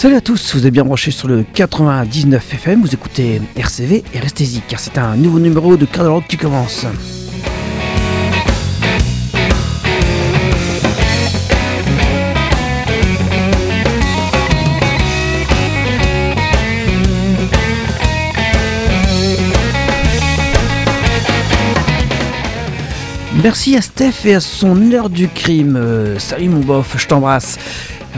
Salut à tous, vous êtes bien branchés sur le 99 FM, vous écoutez RCV et restez-y car c'est un nouveau numéro de Cardinal qui commence. Merci à Steph et à son heure du crime. Euh, salut mon bof, je t'embrasse.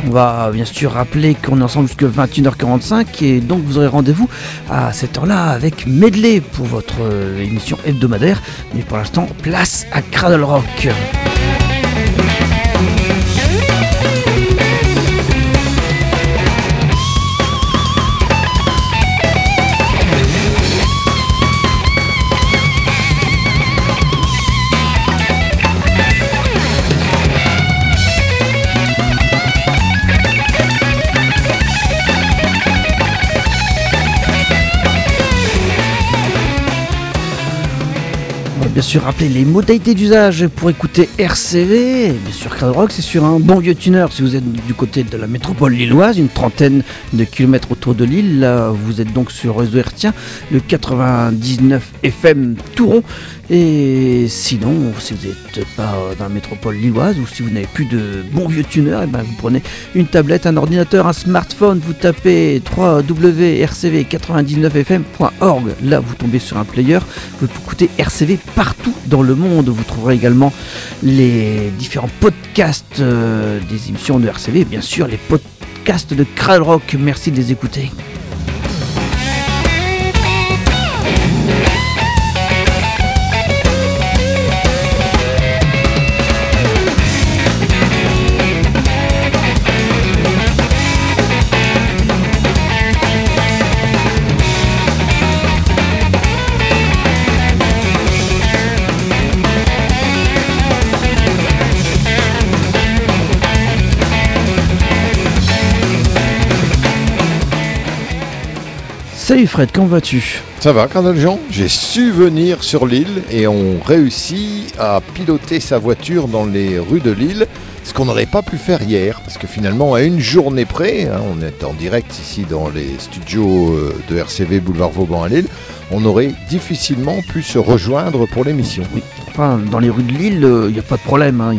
On va bien sûr rappeler qu'on est ensemble jusqu'à 21h45 et donc vous aurez rendez-vous à cette heure-là avec Medley pour votre émission hebdomadaire. Mais pour l'instant, place à Cradle Rock. Bien sûr rappeler les modalités d'usage pour écouter RCV. Bien sûr, Crowd c'est sur un bon vieux tuner si vous êtes du côté de la métropole lilloise, une trentaine de kilomètres autour de l'île. Là, vous êtes donc sur réseau hertien, le 99 FM Touron. Et sinon, si vous n'êtes pas dans la métropole lilloise ou si vous n'avez plus de bons vieux tuners, et eh ben vous prenez une tablette, un ordinateur, un smartphone, vous tapez www.rcv99fm.org. Là, vous tombez sur un player. Vous écouter RCV partout dans le monde. Vous trouverez également les différents podcasts euh, des émissions de RCV, bien sûr les podcasts de Kral Rock. Merci de les écouter. Salut Fred, comment vas-tu Ça va, Cardinal Jean? J'ai su venir sur l'île et on réussit à piloter sa voiture dans les rues de l'île, ce qu'on n'aurait pas pu faire hier, parce que finalement, à une journée près, hein, on est en direct ici dans les studios euh, de RCV Boulevard Vauban à Lille, on aurait difficilement pu se rejoindre pour l'émission. Oui, enfin, dans les rues de Lille, euh, il n'y a pas de problème. Hein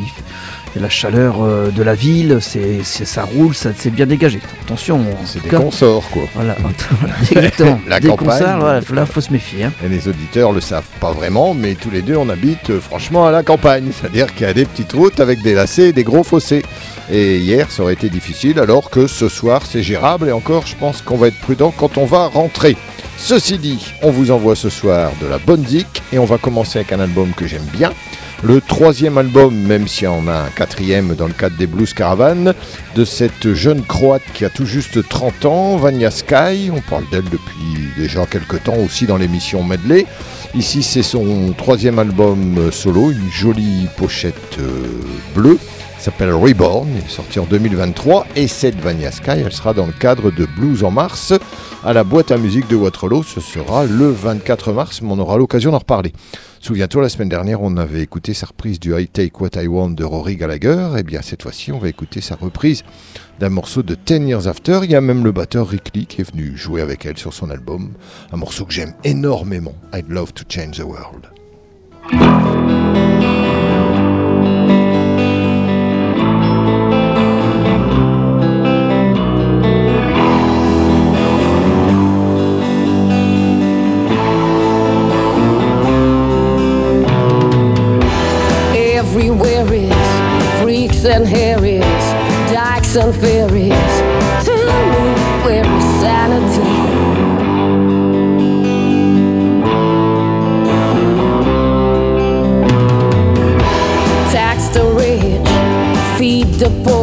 la chaleur euh, de la ville, c'est, ça roule, ça, c'est bien dégagé. Attention. C'est des consorts, quoi. Voilà, exactement. la des campagne, là, il faut se méfier. Hein. Et les auditeurs le savent pas vraiment, mais tous les deux, on habite euh, franchement à la campagne. C'est-à-dire qu'il y a des petites routes avec des lacets et des gros fossés. Et hier, ça aurait été difficile, alors que ce soir, c'est gérable. Et encore, je pense qu'on va être prudent quand on va rentrer. Ceci dit, on vous envoie ce soir de la bonne zik et on va commencer avec un album que j'aime bien. Le troisième album, même si on a un quatrième dans le cadre des Blues Caravan, de cette jeune croate qui a tout juste 30 ans, Vanya Sky. On parle d'elle depuis déjà quelques temps aussi dans l'émission Medley. Ici, c'est son troisième album solo, une jolie pochette euh, bleue s'appelle Reborn, il est sorti en 2023 et cette Vanya Sky, elle sera dans le cadre de Blues en mars à la boîte à musique de Waterloo, ce sera le 24 mars, mais on aura l'occasion d'en reparler. Souviens-toi, la semaine dernière, on avait écouté sa reprise du I Take What I Want de Rory Gallagher. Et bien, cette fois-ci, on va écouter sa reprise d'un morceau de Ten Years After. Il y a même le batteur Rick Lee qui est venu jouer avec elle sur son album. Un morceau que j'aime énormément. I'd Love to Change the World. And Harrys, dykes and ferries. Tell me where is sanity? Tax the rich, feed the poor.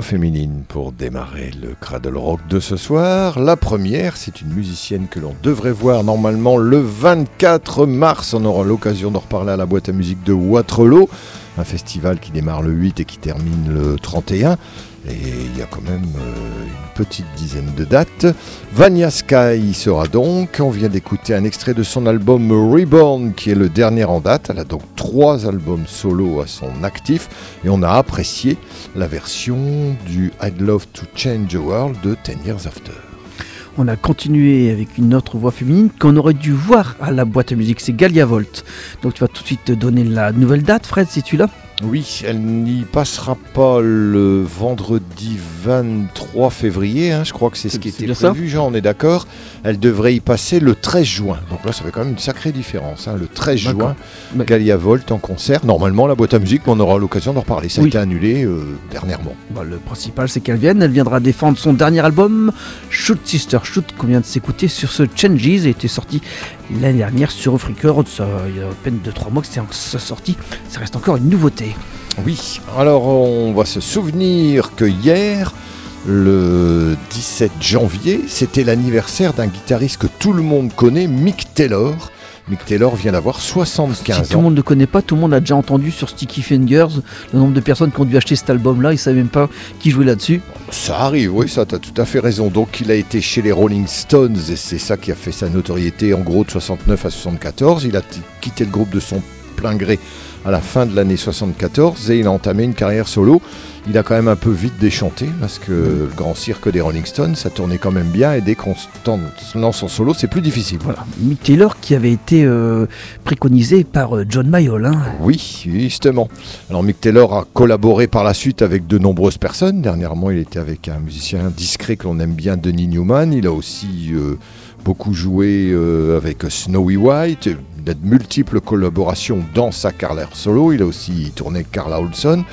Voix féminines pour démarrer le Cradle Rock de ce soir. La première, c'est une musicienne que l'on devrait voir normalement le 24 mars. On aura l'occasion d'en reparler à la boîte à musique de Waterloo, un festival qui démarre le 8 et qui termine le 31. Et il y a quand même euh, une petite dizaine de dates. Vania Sky sera donc. On vient d'écouter un extrait de son album Reborn, qui est le dernier en date. Elle a donc trois albums solo à son actif. Et on a apprécié la version du I'd Love to Change the World de 10 Years After. On a continué avec une autre voix féminine qu'on aurait dû voir à la boîte à musique, c'est Galia Volt. Donc tu vas tout de suite te donner la nouvelle date, Fred, si tu l'as. Oui, elle n'y passera pas le vendredi 23 février, hein, je crois que c'est ce qui était prévu, Jean, on est d'accord. Elle devrait y passer le 13 juin. Donc là, ça fait quand même une sacrée différence. hein, Le 13 D'accord. juin. Galia Volt en concert. Normalement, la boîte à musique, mais on aura l'occasion d'en reparler. Ça a été annulé euh, dernièrement. Bah, le principal, c'est qu'elle vienne. Elle viendra défendre son dernier album, Shoot Sister Shoot, qu'on vient de s'écouter sur ce Changes, et était sorti l'année dernière sur Off Record. Ça, il y a à peine 2-3 mois que c'est sorti. Ça reste encore une nouveauté. Oui, alors on va se souvenir que hier, le 17 janvier, c'était l'anniversaire d'un guitariste que tout le monde connaît, Mick Taylor. Mick Taylor vient d'avoir Si 75 tout le ans. monde ne connaît pas, tout le monde a déjà entendu sur Sticky Fingers le nombre de personnes qui ont dû acheter cet album-là. Ils ne savaient même pas qui jouait là-dessus. Ça arrive, oui, ça, tu as tout à fait raison. Donc il a été chez les Rolling Stones et c'est ça qui a fait sa notoriété en gros de 69 à 74. Il a quitté le groupe de son plein gré à la fin de l'année 74 et il a entamé une carrière solo. Il a quand même un peu vite déchanté parce que le grand cirque des Rolling Stones, ça tournait quand même bien et dès qu'on se lance en solo, c'est plus difficile. Voilà. Mick Taylor qui avait été euh, préconisé par euh, John Mayall. hein. Oui, justement. Alors Mick Taylor a collaboré par la suite avec de nombreuses personnes. Dernièrement, il était avec un musicien discret que l'on aime bien, Denis Newman. Il a aussi euh, beaucoup joué euh, avec Snowy White. De multiples collaborations dans sa carrière solo. Il a aussi tourné Carla Olson.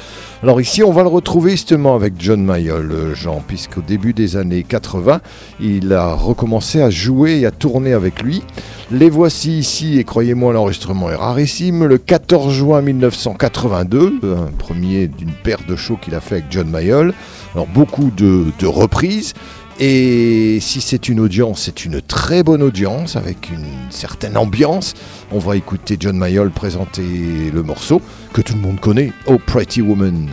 Alors ici, on va le retrouver justement avec John euh, Jean, puisqu'au début des années 80, il a recommencé à jouer et à tourner avec lui. Les voici ici, et croyez-moi, l'enregistrement est rarissime, le 14 juin 1982, un premier d'une paire de shows qu'il a fait avec John Mayall. Alors beaucoup de reprises. Et si c'est une audience, c'est une très bonne audience avec une certaine ambiance. On va écouter John Mayall présenter le morceau que tout le monde connaît, Oh Pretty Woman.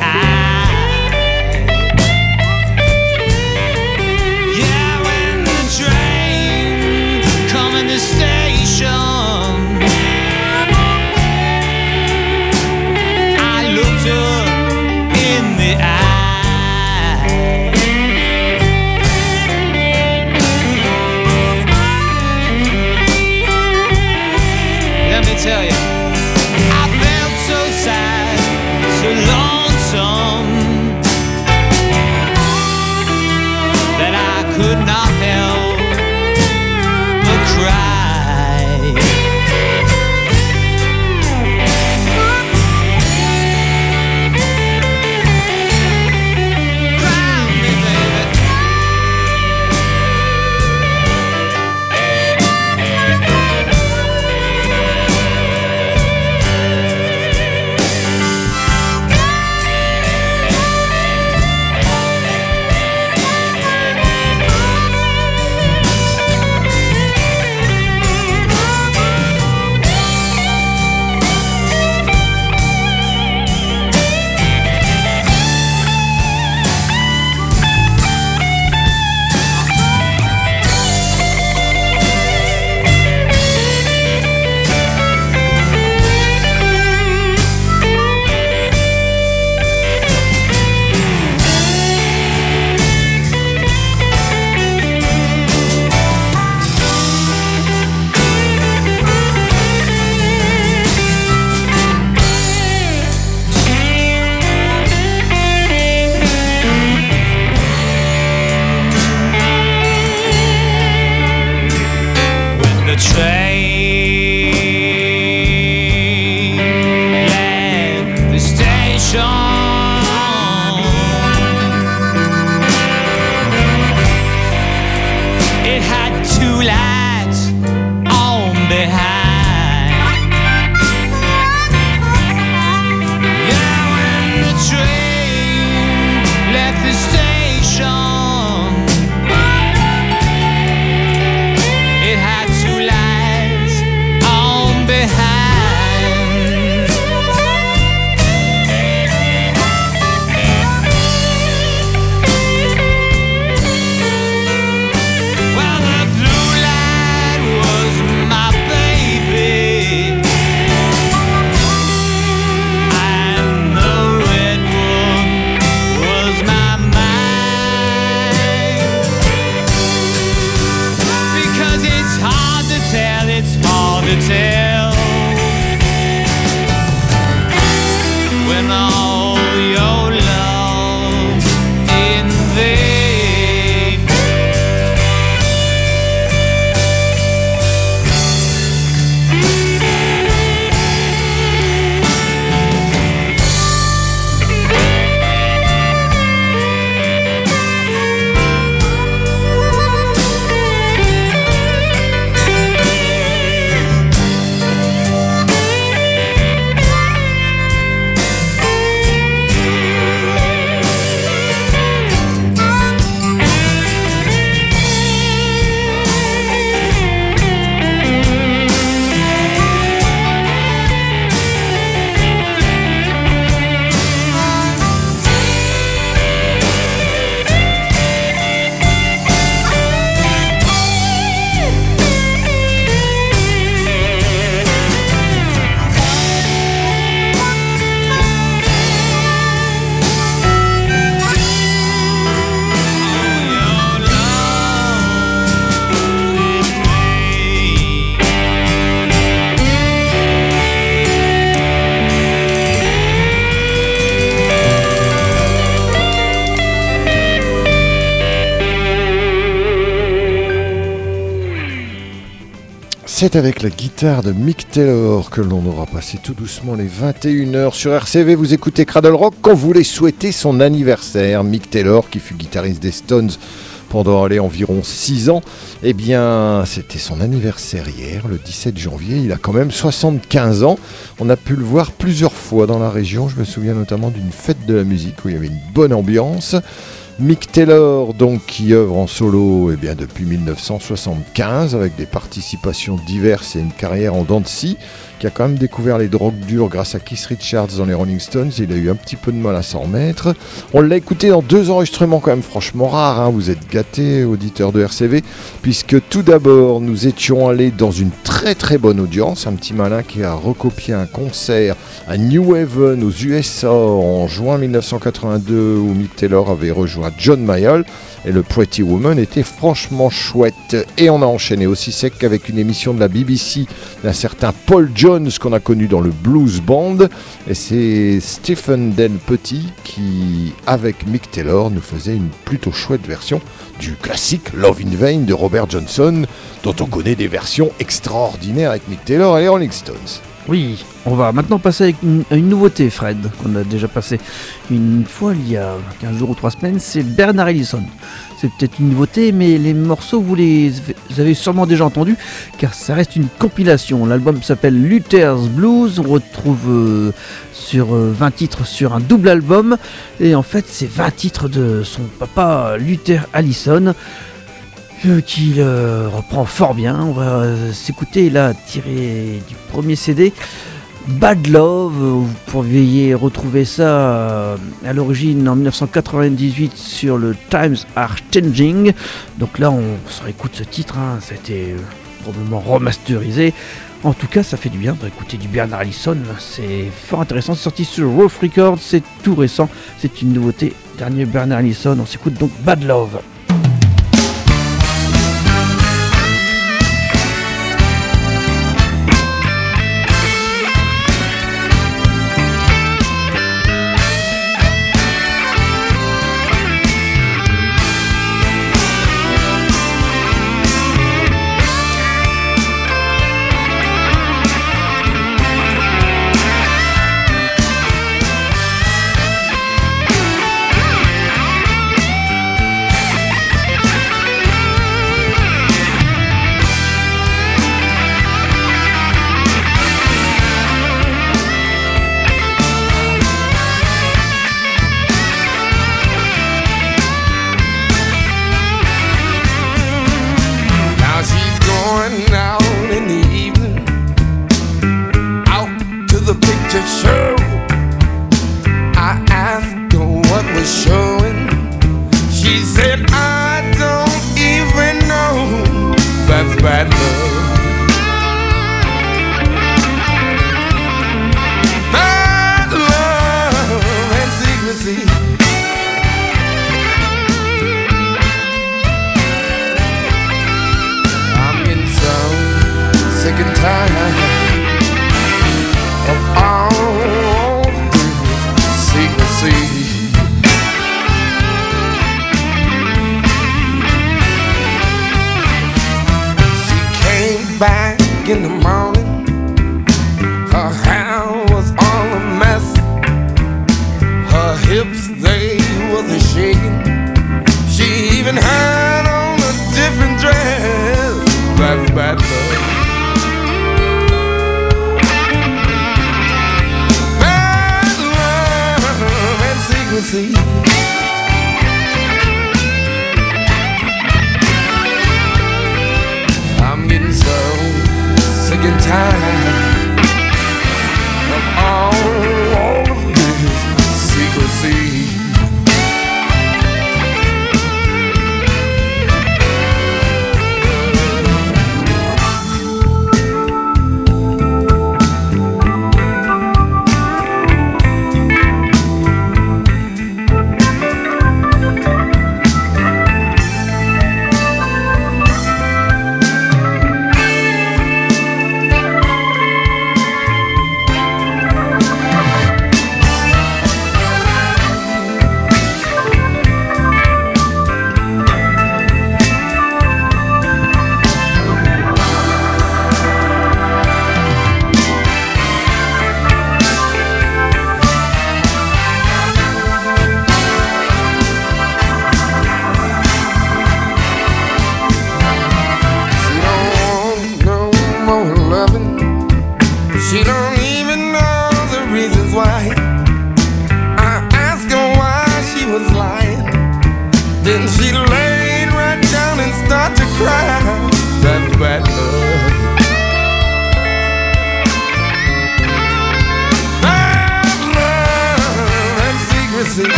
In C'est avec la guitare de Mick Taylor que l'on aura passé tout doucement les 21h sur RCV. Vous écoutez Cradle Rock quand vous voulez souhaiter son anniversaire. Mick Taylor, qui fut guitariste des Stones pendant allez, environ 6 ans, eh bien, c'était son anniversaire hier, le 17 janvier. Il a quand même 75 ans. On a pu le voir plusieurs fois dans la région. Je me souviens notamment d'une fête de la musique où il y avait une bonne ambiance. Mick Taylor, donc, qui œuvre en solo eh bien, depuis 1975 avec des participations diverses et une carrière en dents de qui a quand même découvert les drogues dures grâce à Keith Richards dans les Rolling Stones. Il a eu un petit peu de mal à s'en remettre. On l'a écouté dans deux enregistrements quand même franchement rares. hein. Vous êtes gâtés, auditeurs de RCV, puisque tout d'abord, nous étions allés dans une très très bonne audience. Un petit malin qui a recopié un concert à New Haven aux USA en juin 1982 où Mick Taylor avait rejoint John Mayall et le Pretty Woman était franchement chouette. Et on a enchaîné aussi sec avec une émission de la BBC d'un certain Paul Jones qu'on a connu dans le Blues Band. Et c'est Stephen Del Petit qui, avec Mick Taylor, nous faisait une plutôt chouette version du classique Love in Vain de Robert Johnson, dont on connaît des versions extraordinaires avec Mick Taylor et les Rolling Stones. Oui, on va maintenant passer à une nouveauté, Fred, qu'on a déjà passé une fois il y a 15 jours ou 3 semaines, c'est Bernard Ellison. C'est peut-être une nouveauté, mais les morceaux, vous les avez sûrement déjà entendus, car ça reste une compilation. L'album s'appelle Luther's Blues, on retrouve euh, sur euh, 20 titres sur un double album, et en fait c'est 20 titres de son papa Luther Allison. Euh, qui le reprend fort bien. On va euh, s'écouter là, tiré du premier CD. Bad Love, euh, vous pourriez retrouver ça euh, à l'origine en 1998 sur le Times Are Changing. Donc là, on se réécoute ce titre, hein, ça a été euh, probablement remasterisé. En tout cas, ça fait du bien d'écouter du Bernard Allison, c'est fort intéressant. C'est sorti sur Rough Records, c'est tout récent, c'est une nouveauté. Dernier Bernard Allison, on s'écoute donc Bad Love.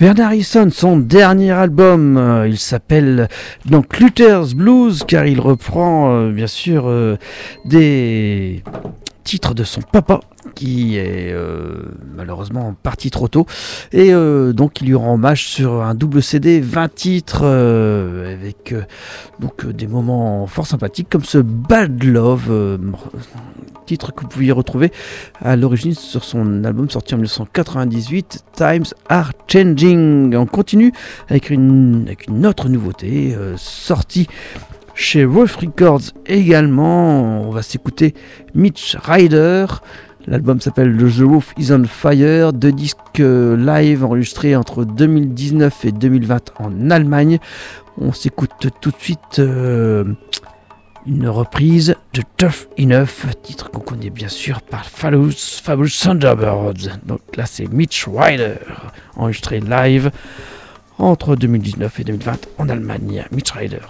Bernard Harrison, son dernier album, euh, il s'appelle donc Luther's Blues, car il reprend euh, bien sûr euh, des titres de son papa qui est euh, malheureusement parti trop tôt. Et euh, donc il lui rend hommage sur un double CD 20 titres euh, avec donc des moments fort sympathiques comme ce Bad Love titre que vous pouviez retrouver à l'origine sur son album sorti en 1998 Times Are Changing. On continue avec une, avec une autre nouveauté sortie chez Wolf Records également. On va s'écouter Mitch Ryder L'album s'appelle The Roof is on Fire, deux disques euh, live enregistrés entre 2019 et 2020 en Allemagne. On s'écoute tout de suite euh, une reprise de Tough Enough, titre qu'on connaît bien sûr par Fabulous, Fabulous Thunderbirds. Donc là c'est Mitch Ryder, enregistré live entre 2019 et 2020 en Allemagne. Mitch Ryder.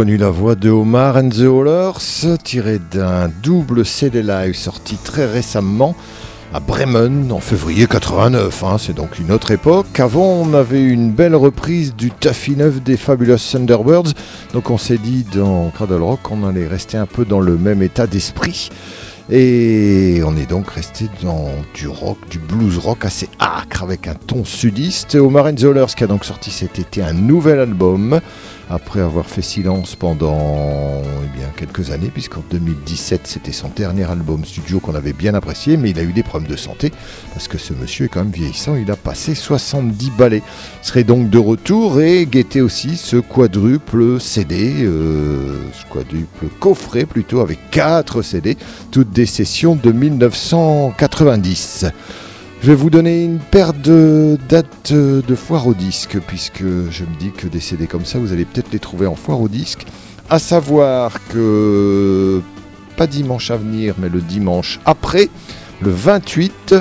Reconnu la voix de Omar and the Hollers, tirée d'un double CD live sorti très récemment à Bremen en février 89. hein, c'est donc une autre époque. Avant, on avait une belle reprise du Taffy 9 des Fabulous Thunderbirds. Donc on s'est dit dans Cradle Rock qu'on allait rester un peu dans le même état d'esprit. Et on est donc resté dans du rock, du blues rock assez âcre avec un ton sudiste. Omar and the Hollers qui a donc sorti cet été un nouvel album après avoir fait silence pendant eh bien, quelques années, puisqu'en 2017 c'était son dernier album studio qu'on avait bien apprécié, mais il a eu des problèmes de santé, parce que ce monsieur est quand même vieillissant, il a passé 70 balais. Il serait donc de retour et guettait aussi ce quadruple CD, euh, ce quadruple coffret plutôt, avec 4 CD, toutes des sessions de 1990. Je vais vous donner une paire de dates de foire au disque, puisque je me dis que des comme ça, vous allez peut-être les trouver en foire au disque. À savoir que, pas dimanche à venir, mais le dimanche après, le 28,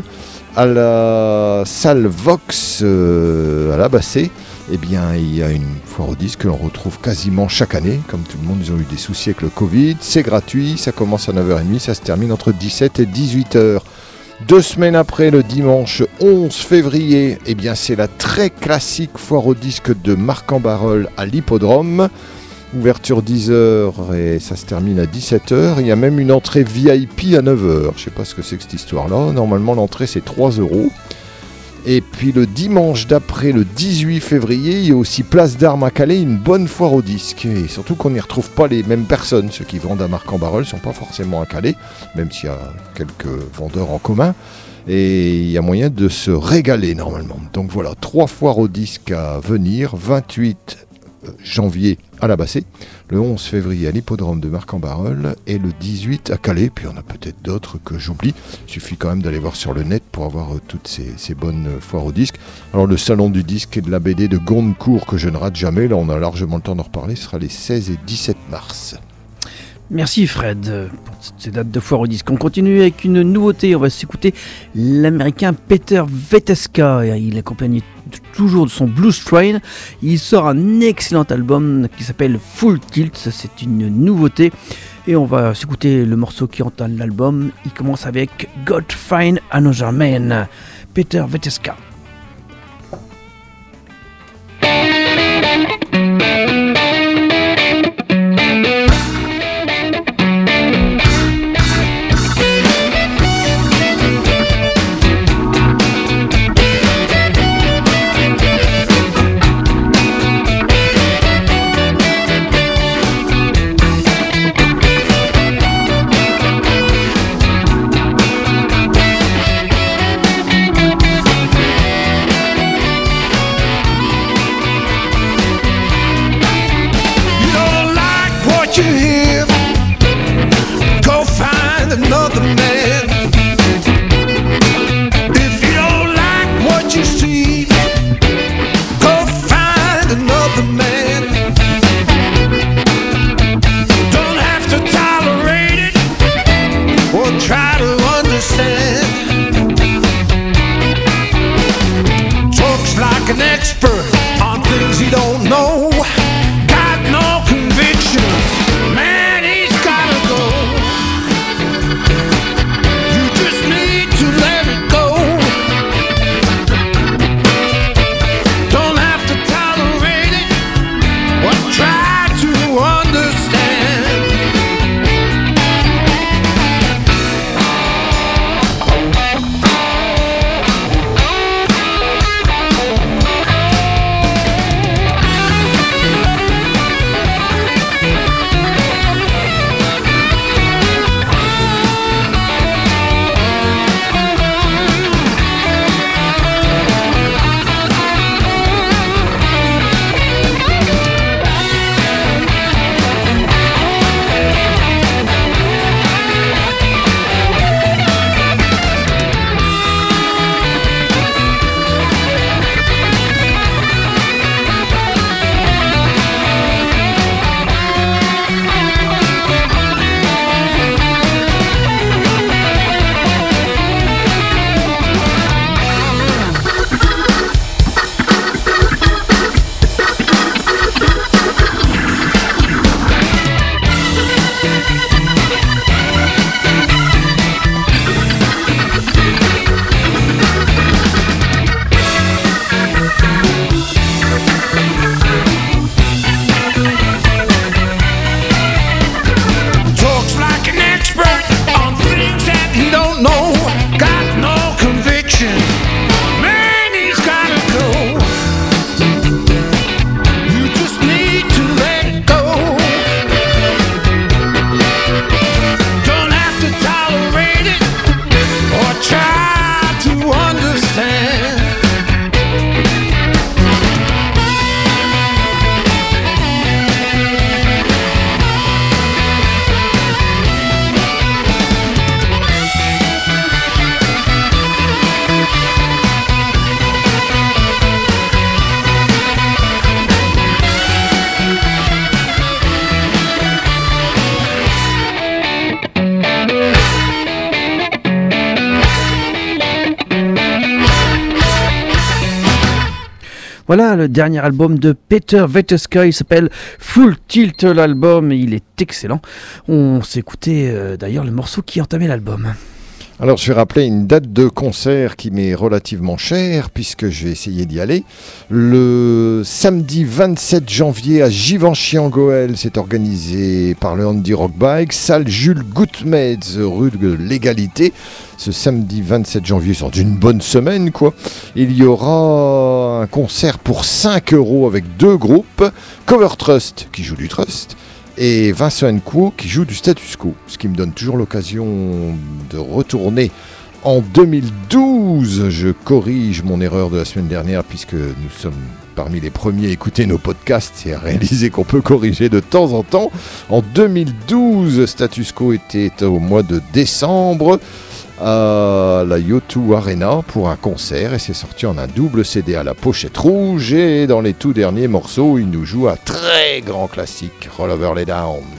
à la salle Vox euh, à la Bassée, eh bien, il y a une foire au disque que l'on retrouve quasiment chaque année. Comme tout le monde, ils ont eu des soucis avec le Covid. C'est gratuit, ça commence à 9h30, ça se termine entre 17 et 18h. Deux semaines après, le dimanche 11 février, eh bien c'est la très classique foire au disque de Marc-en-Barœul à l'hippodrome. Ouverture 10h et ça se termine à 17h. Il y a même une entrée VIP à 9h. Je sais pas ce que c'est que cette histoire-là. Normalement, l'entrée c'est 3 euros. Et puis le dimanche d'après, le 18 février, il y a aussi Place d'Armes à Calais, une bonne foire au disque. Et surtout qu'on n'y retrouve pas les mêmes personnes. Ceux qui vendent à Marc-en-Barœul ne sont pas forcément à Calais, même s'il y a quelques vendeurs en commun. Et il y a moyen de se régaler normalement. Donc voilà, trois foires au disque à venir. 28 janvier à la Bassée, le 11 février à l'hippodrome de Marc-en-Barœul et le 18 à Calais. Puis on a peut-être d'autres que j'oublie. Suffit quand même d'aller voir sur le net pour avoir euh, toutes ces, bonnes euh, foires au disque. Alors le salon du disque et de la BD de Gondecourt que je ne rate jamais, là on a largement le temps d'en reparler, ce sera les 16 et 17 mars. Merci Fred pour ces dates de foire au disque. On continue avec une nouveauté. On va s'écouter l'américain Peter Veteska. Il t- toujours de son Blues Train. Il sort un excellent album qui s'appelle Full Tilt. C'est une nouveauté. Et on va s'écouter le morceau qui entame l'album. Il commence avec God Find Another Man. Peter Veteska. Voilà le dernier album de Peter Veteska, il s'appelle Full Tilt l'album, il est excellent. On s'est écouté euh, d'ailleurs le morceau qui entamait l'album. Alors je vais rappeler une date de concert qui m'est relativement chère puisque je vais essayer d'y aller. Le samedi 27 janvier à Givenchy-en-Goël, c'est organisé par le Andy Rock Bike, salle Jules Goutmetz, rue de l'égalité. Ce samedi 27 janvier, c'est une bonne semaine quoi. Il y aura un concert pour 5 euros avec deux groupes. Cover Trust qui joue du Trust et Vincent Quo qui joue du status quo, ce qui me donne toujours l'occasion de retourner en 2012. Je corrige mon erreur de la semaine dernière puisque nous sommes parmi les premiers à écouter nos podcasts et à réaliser qu'on peut corriger de temps en temps. En 2012, Status Quo était au mois de décembre à la Yotu Arena pour un concert et c'est sorti en un double CD à la pochette rouge et dans les tout derniers morceaux il nous joue un très grand classique Roll Over Les Down.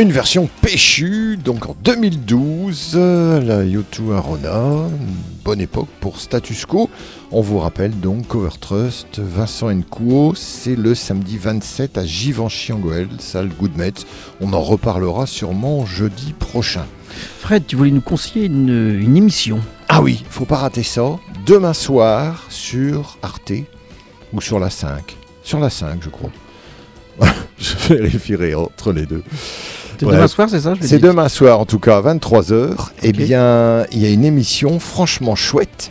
Une version péchue, donc en 2012, euh, la U2 Arona, une bonne époque pour Status Quo. On vous rappelle donc Cover Trust, Vincent Nkuo, c'est le samedi 27 à Givenchy-en-Goël, salle Goodmet. On en reparlera sûrement jeudi prochain. Fred, tu voulais nous conseiller une, une émission? Ah oui, faut pas rater ça. Demain soir sur Arte ou sur la 5. Sur la 5, je crois. je vérifierai entre les deux. C'est demain soir, c'est ça C'est demain soir, en tout cas, à 23h. Eh bien, il y a une émission franchement chouette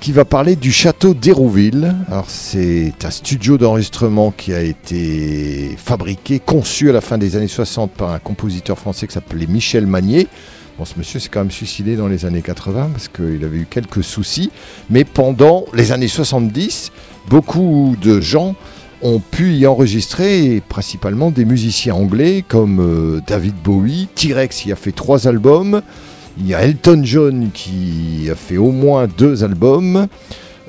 qui va parler du château d'Hérouville. Alors, c'est un studio d'enregistrement qui a été fabriqué, conçu à la fin des années 60 par un compositeur français qui s'appelait Michel Magnier. Bon, ce monsieur s'est quand même suicidé dans les années 80 parce qu'il avait eu quelques soucis. Mais pendant les années 70, beaucoup de gens ont pu y enregistrer, principalement des musiciens anglais comme euh, David Bowie, T-Rex y a fait trois albums, il y a Elton John qui a fait au moins deux albums,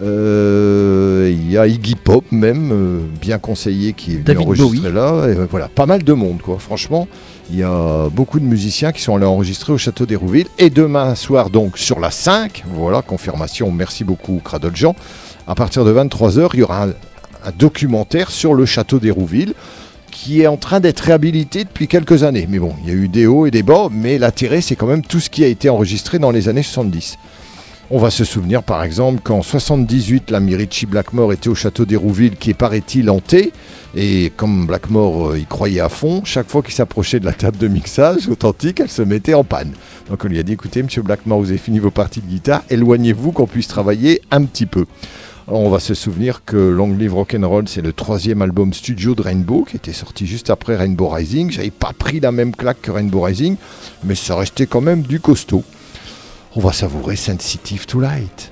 euh, il y a Iggy Pop même, euh, bien conseillé, qui est venu David enregistrer là, et, voilà, pas mal de monde quoi, franchement. Il y a beaucoup de musiciens qui sont allés enregistrer au château d'Hérouville. Et demain soir, donc, sur la 5, voilà, confirmation, merci beaucoup, Cradle Jean. À partir de 23h, il y aura un, un documentaire sur le château d'Hérouville qui est en train d'être réhabilité depuis quelques années. Mais bon, il y a eu des hauts et des bas, mais l'intérêt, c'est quand même tout ce qui a été enregistré dans les années 70. On va se souvenir par exemple qu'en 78, l'ami Richie Blackmore était au château d'Hérouville qui est paraît-il hanté. Et comme Blackmore euh, y croyait à fond, chaque fois qu'il s'approchait de la table de mixage authentique, elle se mettait en panne. Donc on lui a dit écoutez, monsieur Blackmore, vous avez fini vos parties de guitare, éloignez-vous qu'on puisse travailler un petit peu. On va se souvenir que Long Live Rock'n'Roll, c'est le troisième album studio de Rainbow qui était sorti juste après Rainbow Rising. J'avais pas pris la même claque que Rainbow Rising, mais ça restait quand même du costaud. On va savourer Sensitive to Light.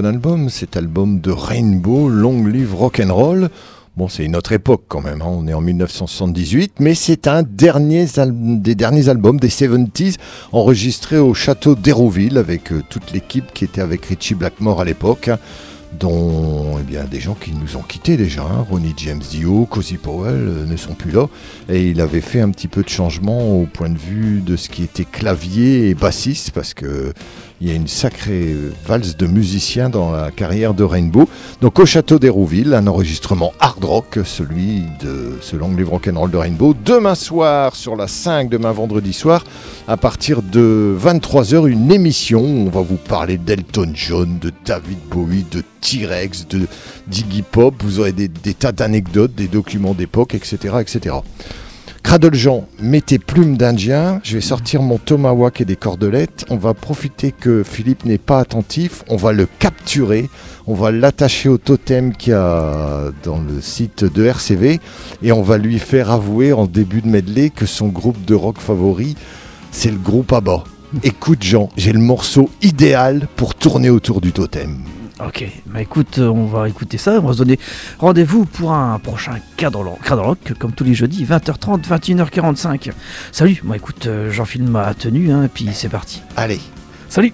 Album, cet album de Rainbow, Long Live Rock'n'Roll. Bon, c'est une autre époque quand même, hein, on est en 1978, mais c'est un dernier des derniers albums des 70s enregistré au château d'Hérouville avec euh, toute l'équipe qui était avec Richie Blackmore à l'époque, dont eh bien, des gens qui nous ont quittés déjà. hein. Ronnie James Dio, Cozy Powell euh, ne sont plus là. Et il avait fait un petit peu de changement au point de vue de ce qui était clavier et bassiste, parce que il y a une sacrée valse de musiciens dans la carrière de Rainbow. Donc au château d'Hérouville, un enregistrement hard rock, celui de ce long livre rock'n'roll de Rainbow. Demain soir, sur la 5, demain vendredi soir, à partir de 23h, une émission où on va vous parler d'Elton John, de David Bowie, de T-Rex, de d'Iggy Pop. Vous aurez des, tas d'anecdotes, des documents d'époque, etc. Cradle Jean, mettez plume d'Indien. Je vais sortir mon tomahawk et des cordelettes. On va profiter que Philippe n'est pas attentif. On va le capturer. On va l'attacher au totem qu'il y a dans le site de RCV. Et on va lui faire avouer en début de medley que son groupe de rock favori, c'est le groupe ABBA. Écoute Jean, j'ai le morceau idéal pour tourner autour du totem. Ok, bah écoute, euh, on va écouter ça, on va se donner rendez-vous pour un prochain cadre, rock, comme tous les jeudis, 20h30, 21h45. Salut, moi écoute, euh, j'enfile ma tenue, hein, et puis c'est parti. Allez Salut